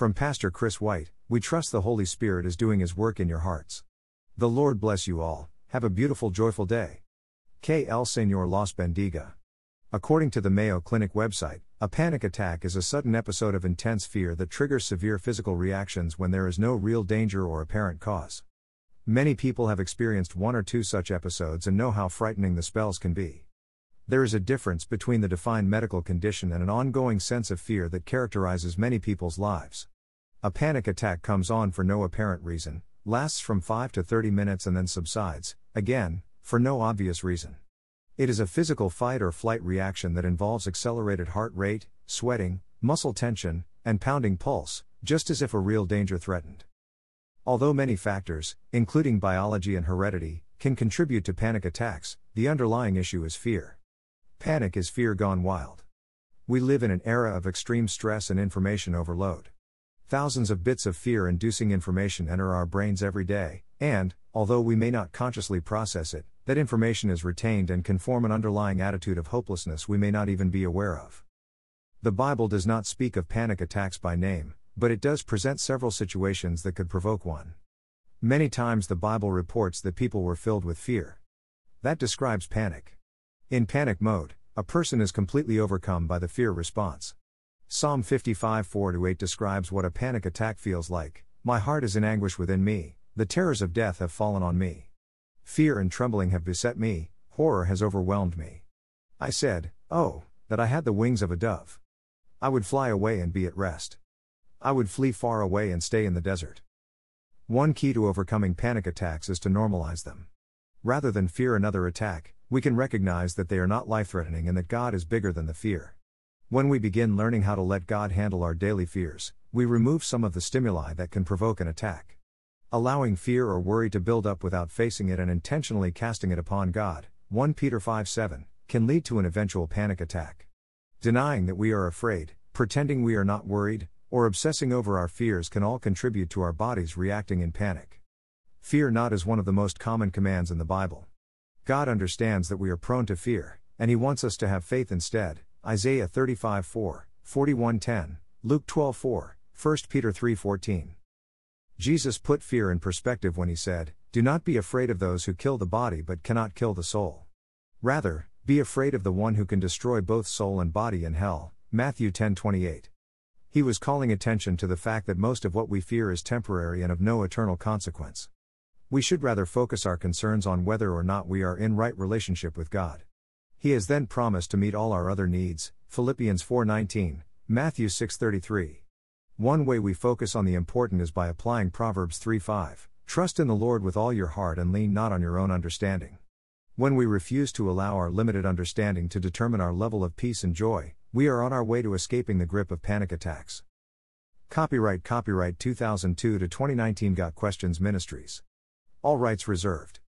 From Pastor Chris White, we trust the Holy Spirit is doing His work in your hearts. The Lord bless you all, have a beautiful, joyful day. Que el Señor los bendiga. According to the Mayo Clinic website, a panic attack is a sudden episode of intense fear that triggers severe physical reactions when there is no real danger or apparent cause. Many people have experienced one or two such episodes and know how frightening the spells can be. There is a difference between the defined medical condition and an ongoing sense of fear that characterizes many people's lives. A panic attack comes on for no apparent reason, lasts from 5 to 30 minutes and then subsides, again, for no obvious reason. It is a physical fight or flight reaction that involves accelerated heart rate, sweating, muscle tension, and pounding pulse, just as if a real danger threatened. Although many factors, including biology and heredity, can contribute to panic attacks, the underlying issue is fear. Panic is fear gone wild. We live in an era of extreme stress and information overload. Thousands of bits of fear inducing information enter our brains every day, and, although we may not consciously process it, that information is retained and can form an underlying attitude of hopelessness we may not even be aware of. The Bible does not speak of panic attacks by name, but it does present several situations that could provoke one. Many times the Bible reports that people were filled with fear. That describes panic. In panic mode, a person is completely overcome by the fear response. Psalm 55 4 8 describes what a panic attack feels like My heart is in anguish within me, the terrors of death have fallen on me. Fear and trembling have beset me, horror has overwhelmed me. I said, Oh, that I had the wings of a dove. I would fly away and be at rest. I would flee far away and stay in the desert. One key to overcoming panic attacks is to normalize them. Rather than fear another attack, we can recognize that they are not life threatening and that God is bigger than the fear. When we begin learning how to let God handle our daily fears, we remove some of the stimuli that can provoke an attack. Allowing fear or worry to build up without facing it and intentionally casting it upon God, 1 Peter 5 7, can lead to an eventual panic attack. Denying that we are afraid, pretending we are not worried, or obsessing over our fears can all contribute to our bodies reacting in panic. Fear not is one of the most common commands in the Bible. God understands that we are prone to fear, and He wants us to have faith instead. Isaiah 35 4, 41 10, Luke 12 4, 1 Peter 3 14. Jesus put fear in perspective when He said, Do not be afraid of those who kill the body but cannot kill the soul. Rather, be afraid of the one who can destroy both soul and body in hell. Matthew 10 28. He was calling attention to the fact that most of what we fear is temporary and of no eternal consequence. We should rather focus our concerns on whether or not we are in right relationship with God. He has then promised to meet all our other needs. Philippians 4:19, Matthew 6:33. One way we focus on the important is by applying Proverbs 3:5. Trust in the Lord with all your heart and lean not on your own understanding. When we refuse to allow our limited understanding to determine our level of peace and joy, we are on our way to escaping the grip of panic attacks. Copyright Copyright 2002 to 2019 Got Questions Ministries. All rights reserved.